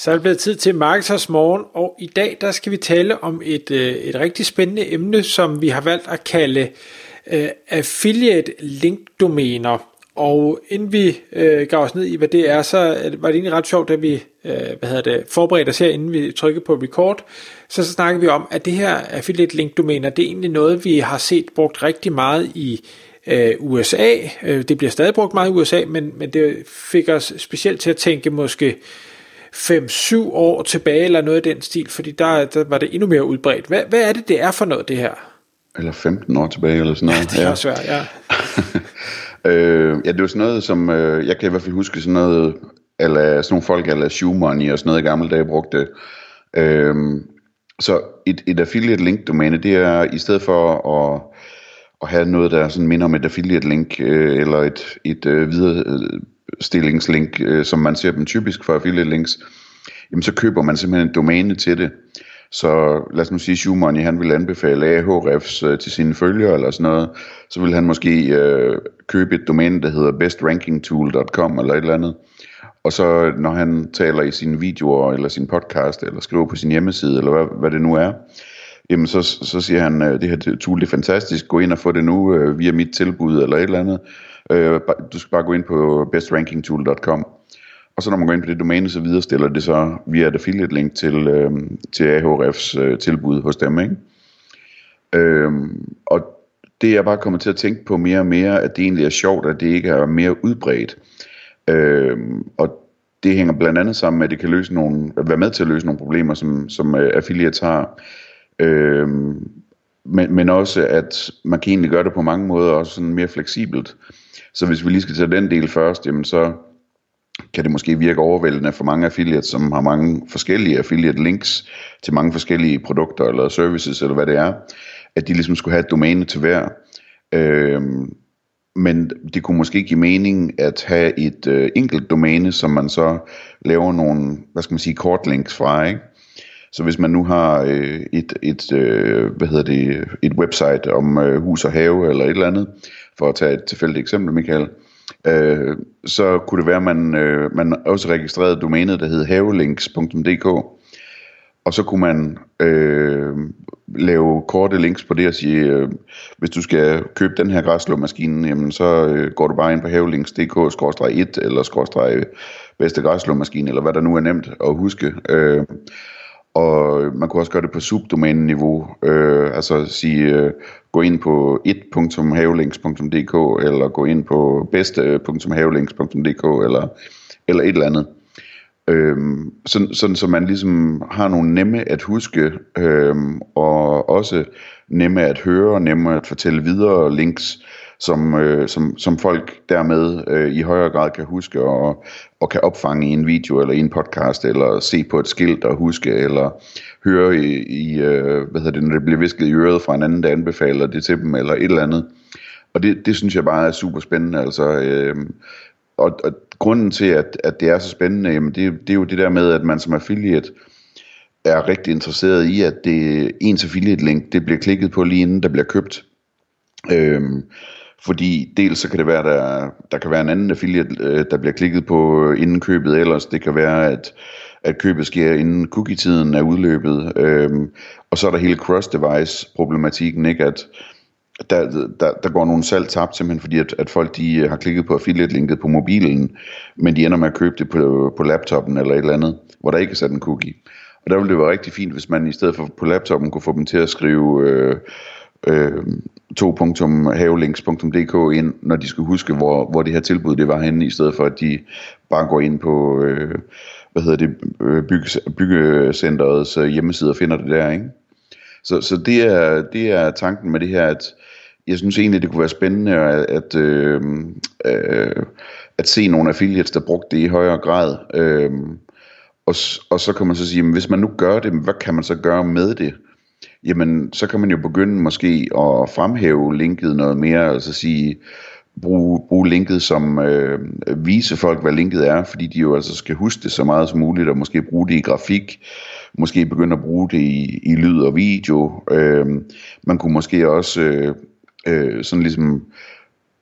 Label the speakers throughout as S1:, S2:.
S1: Så er det blevet tid til Marketers Morgen, og i dag der skal vi tale om et, øh, et rigtig spændende emne, som vi har valgt at kalde uh, affiliate link domæner. Og inden vi uh, gav os ned i, hvad det er, så var det egentlig ret sjovt, da vi uh, hvad hedder det, forberedte os her, inden vi trykkede på record, så, så snakkede vi om, at det her affiliate link domæner, det er egentlig noget, vi har set brugt rigtig meget i USA. Det bliver stadig brugt meget i USA, men, men det fik os specielt til at tænke måske 5-7 år tilbage, eller noget i den stil, fordi der, der var det endnu mere udbredt. Hvad, hvad er det, det er for noget, det her?
S2: Eller 15 år tilbage, eller sådan noget.
S1: Ja, det er ja. svært, ja.
S2: øh, ja, det var sådan noget, som øh, jeg kan i hvert fald huske sådan noget, eller sådan nogle folk, eller money og sådan noget i gamle dage brugte. Øh, så et, et affiliate link domæne, det er i stedet for at, at have noget, der sådan minder om et affiliate link, øh, eller et, et øh, videre øh, stillingslink, øh, som man ser dem typisk for affiliate links, jamen så køber man simpelthen en domæne til det. Så lad os nu sige, Schumann, han vil anbefale Ahrefs øh, til sine følgere eller sådan noget, så vil han måske øh, købe et domæne, der hedder bestrankingtool.com eller et eller andet. Og så når han taler i sine videoer, eller sin podcast, eller skriver på sin hjemmeside, eller hvad, hvad det nu er, jamen så, så siger han, øh, det her tool det er fantastisk, gå ind og få det nu øh, via mit tilbud, eller et eller andet. Øh, du skal bare gå ind på bestrankingtool.com, og så når man går ind på det domæne, så viderestiller det så via et affiliate link til, øh, til AHRF's øh, tilbud hos dem. Ikke? Øh, og det er jeg bare kommet til at tænke på mere og mere, at det egentlig er sjovt, at det ikke er mere udbredt. Øh, og det hænger blandt andet sammen med, at det kan løse nogle, være med til at løse nogle problemer, som, som øh, affiliates har. Øh, men, men også, at man kan egentlig gøre det på mange måder, også sådan mere fleksibelt. Så hvis vi lige skal tage den del først, jamen så kan det måske virke overvældende for mange affiliates, som har mange forskellige affiliate links til mange forskellige produkter eller services, eller hvad det er, at de ligesom skulle have et domæne til hver. Øhm, men det kunne måske give mening at have et øh, enkelt domæne, som man så laver nogle, hvad skal man sige, kortlinks fra, ikke? Så hvis man nu har øh, et, et, øh, hvad hedder det, et website om øh, hus og have eller et eller andet, for at tage et tilfældigt eksempel, Michael, øh, så kunne det være, at man, øh, man også registrerede domænet, der hed havelinks.dk, og så kunne man øh, lave korte links på det og sige, øh, hvis du skal købe den her græsslåmaskine, jamen så øh, går du bare ind på havelinks.dk-1 eller skråstreg bedste græsslåmaskine, eller hvad der nu er nemt at huske. Øh, og man kunne også gøre det på subdomæneniveau, øh, altså sige, øh, gå ind på 1.havelinks.dk, eller gå ind på bedste.havelinks.dk, eller, eller et eller andet. Øhm, sådan, sådan så man ligesom har nogle nemme at huske, øhm, og også nemme at høre, nemme at fortælle videre links, som, øh, som, som folk dermed øh, i højere grad kan huske og, og kan opfange i en video eller i en podcast, eller se på et skilt og huske, eller høre i, i øh, hvad hedder det, når det bliver visket i øret fra en anden, der anbefaler det til dem, eller et eller andet. Og det, det synes jeg bare er super spændende, altså... Øh, og, og grunden til, at, at det er så spændende, jamen det, det er jo det der med, at man som affiliate er rigtig interesseret i, at det ens affiliate link, det bliver klikket på lige inden der bliver købt. Øhm, fordi dels så kan det være, der, der kan være en anden affiliate, øh, der bliver klikket på øh, inden købet ellers. Det kan være, at, at købet sker inden cookie-tiden er udløbet. Øhm, og så er der hele cross-device problematikken, ikke? At der, der, der går nogle salg tabt simpelthen fordi, at, at folk de øh, har klikket på affiliate-linket på mobilen, men de ender med at købe det på, på laptoppen eller et eller andet, hvor der ikke er sat en cookie. Og der ville det være rigtig fint, hvis man i stedet for på laptoppen kunne få dem til at skrive... Øh, øh, 2.havelinks.dk ind, når de skulle huske, hvor, hvor det her tilbud det var henne, i stedet for at de bare går ind på øh, hvad hedder det, øh, bygge, byggecenterets øh, hjemmeside og finder det der, ikke? Så, så det, er, det er tanken med det her, at jeg synes egentlig, det kunne være spændende at, at, øh, øh, at se nogle affiliates, der brugte det i højere grad. Øh, og, og så kan man så sige, jamen, hvis man nu gør det, hvad kan man så gøre med det? Jamen så kan man jo begynde måske at fremhæve linket noget mere, altså sige, bruge, bruge linket som øh, vise folk, hvad linket er, fordi de jo altså skal huske det så meget som muligt, og måske bruge det i grafik, måske begynde at bruge det i, i lyd og video. Øh, man kunne måske også øh, øh, sådan ligesom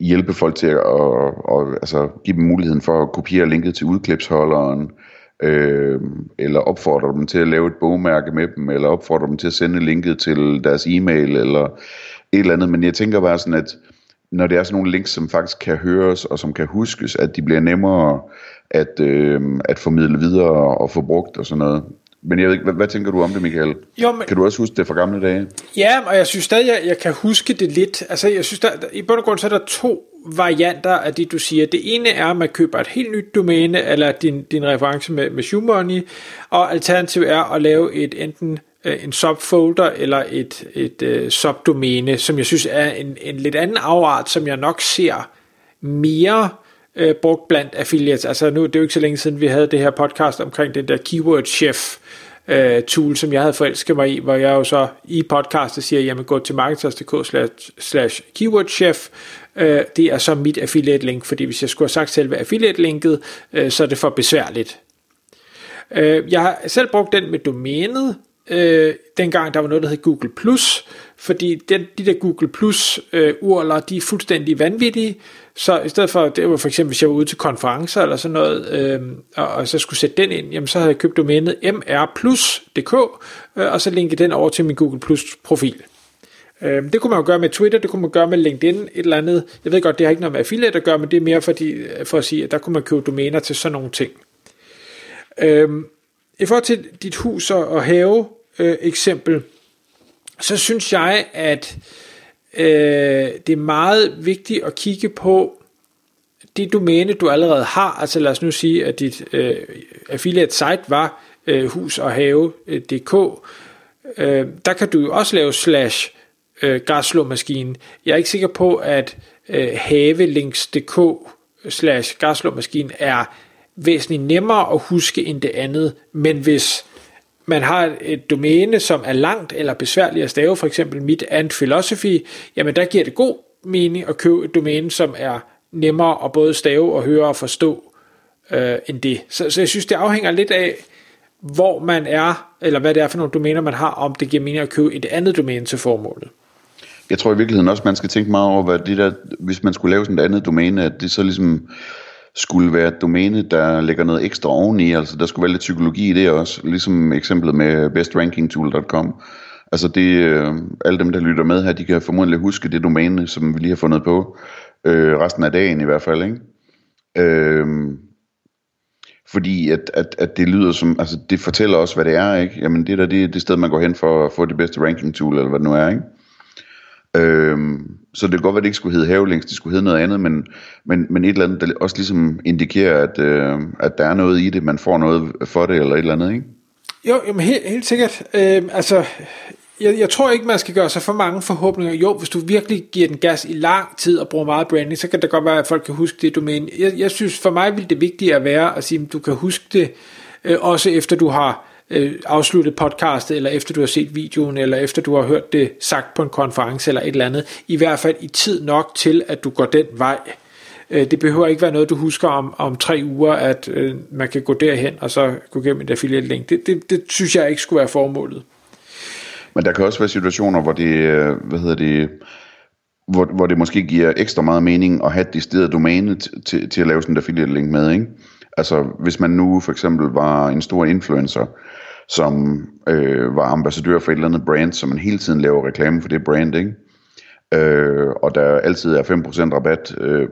S2: hjælpe folk til at og, altså, give dem muligheden for at kopiere linket til udklipsholderen, øh, eller opfordre dem til at lave et bogmærke med dem, eller opfordre dem til at sende linket til deres e-mail, eller et eller andet. Men jeg tænker bare sådan, at når det er sådan nogle links, som faktisk kan høres, og som kan huskes, at de bliver nemmere at, øh, at formidle videre og få brugt og sådan noget. Men jeg ved ikke, hvad, hvad tænker du om det, Michael? Jo, men, kan du også huske det fra gamle dage?
S1: Ja, og jeg synes stadig, jeg, jeg kan huske det lidt. Altså, jeg synes, der, i bund og grund, så er der to varianter af det, du siger. Det ene er, at man køber et helt nyt domæne, eller din, din reference med, med ShoeMoney, og alternativet er at lave et enten øh, en subfolder eller et, et uh, subdomæne, som jeg synes er en, en lidt anden afart, som jeg nok ser mere øh, brugt blandt affiliates. Altså nu, det er jo ikke så længe siden, vi havde det her podcast omkring den der Keyword Chef øh, tool, som jeg havde forelsket mig i, hvor jeg jo så i podcastet siger, jamen gå til marketers.dk slash, slash keywordchef, Øh, det er så mit affiliate link, fordi hvis jeg skulle have sagt selve affiliate linket, øh, så er det for besværligt. Øh, jeg har selv brugt den med domænet, øh, dengang der var noget, der hed Google+, fordi den, de der Google Plus øh, urler, de er fuldstændig vanvittige, så i stedet for, det var for eksempel, hvis jeg var ude til konferencer eller sådan noget, øh, og, og så skulle sætte den ind, jamen så havde jeg købt domænet mrplus.dk, øh, og så linket den over til min Google Plus profil. Øh, det kunne man jo gøre med Twitter, det kunne man gøre med LinkedIn, et eller andet. Jeg ved godt, det har ikke noget med affiliate at gøre, men det er mere fordi, øh, for at sige, at der kunne man købe domæner til sådan nogle ting. Øh, I forhold til dit hus og have, øh, eksempel, så synes jeg, at øh, det er meget vigtigt at kigge på det domæne, du allerede har. Altså lad os nu sige, at dit øh, affiliate site var øh, husoghave.dk. Øh, øh, der kan du jo også lave slash øh, græsslåmaskine. Jeg er ikke sikker på, at øh, havelinks.dk slash græsslåmaskine er væsentligt nemmere at huske end det andet, men hvis man har et domæne, som er langt eller besværligt at stave, for eksempel mit and philosophy, jamen der giver det god mening at købe et domæne, som er nemmere at både stave og høre og forstå øh, end det. Så, så jeg synes, det afhænger lidt af, hvor man er, eller hvad det er for nogle domæner, man har, om det giver mening at købe et andet domæne til formålet.
S2: Jeg tror i virkeligheden også, man skal tænke meget over, hvad det der, hvis man skulle lave sådan et andet domæne, at det så ligesom skulle være et domæne, der lægger noget ekstra oveni, altså der skulle være lidt psykologi i det også, ligesom eksemplet med bestrankingtool.com. Altså det, øh, alle dem, der lytter med her, de kan formodentlig huske det domæne, som vi lige har fundet på, øh, resten af dagen i hvert fald, ikke? Øh, fordi at, at, at det lyder som, altså det fortæller også, hvad det er, ikke? Jamen det der, det, er det sted, man går hen for at få det bedste ranking tool, eller hvad det nu er, ikke? Øhm, så det kan godt være, at det ikke skulle hedde havelinks, det skulle hedde noget andet, men, men, men et eller andet, der også ligesom indikerer, at, øh, at der er noget i det, man får noget for det, eller et eller andet, ikke?
S1: Jo, jamen helt, helt sikkert. Øh, altså, jeg, jeg tror ikke, man skal gøre sig for mange forhåbninger. Jo, hvis du virkelig giver den gas i lang tid og bruger meget branding, så kan det godt være, at folk kan huske det domæne. Jeg, jeg synes, for mig vil det vigtige at være at sige, at du kan huske det, øh, også efter du har øh, afsluttet podcastet, eller efter du har set videoen, eller efter du har hørt det sagt på en konference, eller et eller andet. I hvert fald i tid nok til, at du går den vej. Øh, det behøver ikke være noget, du husker om, om tre uger, at øh, man kan gå derhen, og så gå gennem et affiliate link. Det, det, det synes jeg ikke skulle være formålet.
S2: Men der kan også være situationer, hvor det, øh, hvad hedder det, hvor, hvor det måske giver ekstra meget mening at have et decideret domæne til, til at lave sådan et affiliate link med, ikke? Altså, hvis man nu for eksempel var en stor influencer, som øh, var ambassadør for et eller andet brand, som man hele tiden laver reklame for det brand, ikke? Øh, og der altid er 5% rabat øh,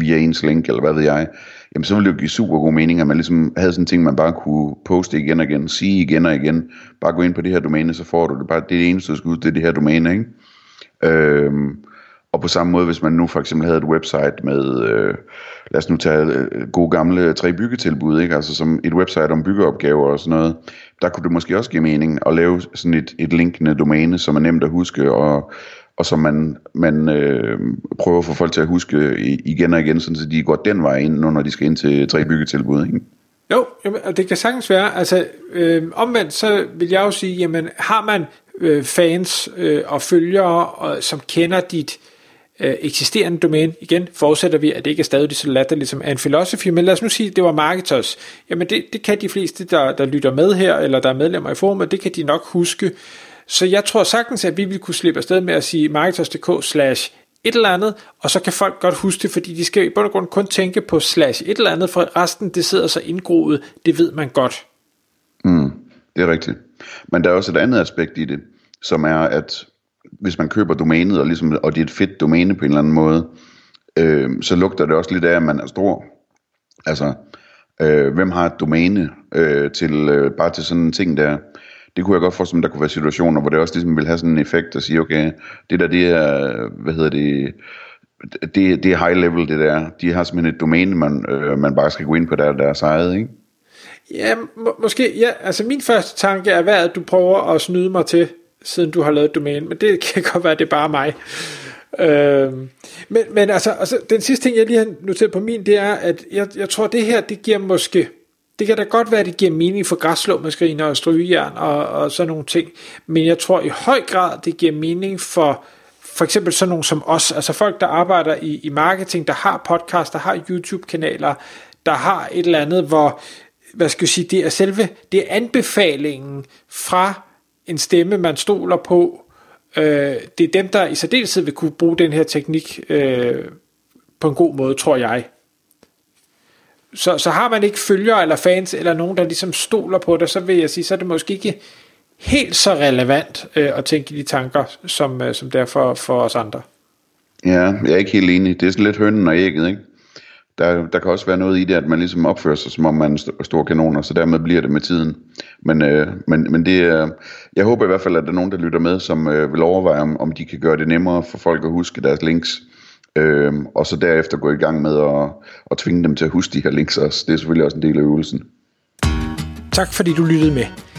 S2: via ens link, eller hvad ved jeg, jamen så ville det jo give super god mening, at man ligesom havde sådan en ting, man bare kunne poste igen og igen, sige igen og igen, bare gå ind på det her domæne, så får du det bare, det er det eneste, du skal ud, det er det her domæne, ikke? Øh, og på samme måde, hvis man nu for eksempel havde et website med, øh, lad os nu tage øh, gode gamle tre byggetilbud, ikke? altså som et website om byggeopgaver og sådan noget, der kunne det måske også give mening at lave sådan et, et linkende domæne, som er nemt at huske, og, og som man, man øh, prøver at få folk til at huske igen og igen, så de går den vej ind, når de skal ind til tre byggetilbud. Ikke?
S1: Jo, jamen, og det kan sagtens være. Altså, øh, omvendt så vil jeg jo sige, jamen har man øh, fans øh, og følgere, og, som kender dit øh, Øh, eksisterende domæne. Igen forudsætter vi, at det ikke er stadig så latterligt som ligesom en philosophy, men lad os nu sige, at det var Marketers. Jamen det, det kan de fleste, der, der lytter med her, eller der er medlemmer i forumet, det kan de nok huske. Så jeg tror sagtens, at vi vil kunne slippe afsted med at sige marketers.dk slash et eller andet, og så kan folk godt huske det, fordi de skal i bund og grund kun tænke på slash et eller andet, for resten det sidder så indgroet, det ved man godt.
S2: Mm, det er rigtigt. Men der er også et andet aspekt i det, som er, at hvis man køber domænet, og, ligesom, og det er et fedt domæne på en eller anden måde, øh, så lugter det også lidt af, at man er stor. Altså, øh, hvem har et domæne øh, til, øh, bare til sådan en ting der? Det kunne jeg godt forestille mig, der kunne være situationer, hvor det også ligesom vil have sådan en effekt at sige, okay, det der, det er, hvad hedder det, det, det er high level, det der. De har simpelthen et domæne, man, øh, man bare skal gå ind på der, deres eget, ikke?
S1: Ja, må, måske, ja, altså min første tanke er, hvad at du prøver at snyde mig til, siden du har lavet domæne, men det kan godt være, det er bare mig. Øhm, men, men altså, altså, den sidste ting, jeg lige har noteret på min, det er, at jeg, jeg tror, det her, det giver måske, det kan da godt være, at det giver mening for græsslåmaskiner og strygejern og, og sådan nogle ting, men jeg tror i høj grad, det giver mening for for eksempel sådan nogle som os, altså folk, der arbejder i, i marketing, der har podcast, der har YouTube-kanaler, der har et eller andet, hvor, hvad skal jeg sige, det er selve, det er anbefalingen fra en stemme, man stoler på. Øh, det er dem, der i særdeleshed vil kunne bruge den her teknik øh, på en god måde, tror jeg. Så, så har man ikke følgere eller fans, eller nogen, der ligesom stoler på det, så vil jeg sige, så er det måske ikke helt så relevant øh, at tænke i de tanker, som, øh, som det er for, for os andre.
S2: Ja, jeg er ikke helt enig. Det er sådan lidt hønnen og ægget, ikke? Der, der kan også være noget i det, at man ligesom opfører sig, som om man er store kanoner, så dermed bliver det med tiden. Men, øh, men, men det øh, jeg håber i hvert fald, at der er nogen, der lytter med, som øh, vil overveje, om, om de kan gøre det nemmere for folk at huske deres links. Øh, og så derefter gå i gang med at, at tvinge dem til at huske de her links også. Det er selvfølgelig også en del af øvelsen.
S1: Tak fordi du lyttede med.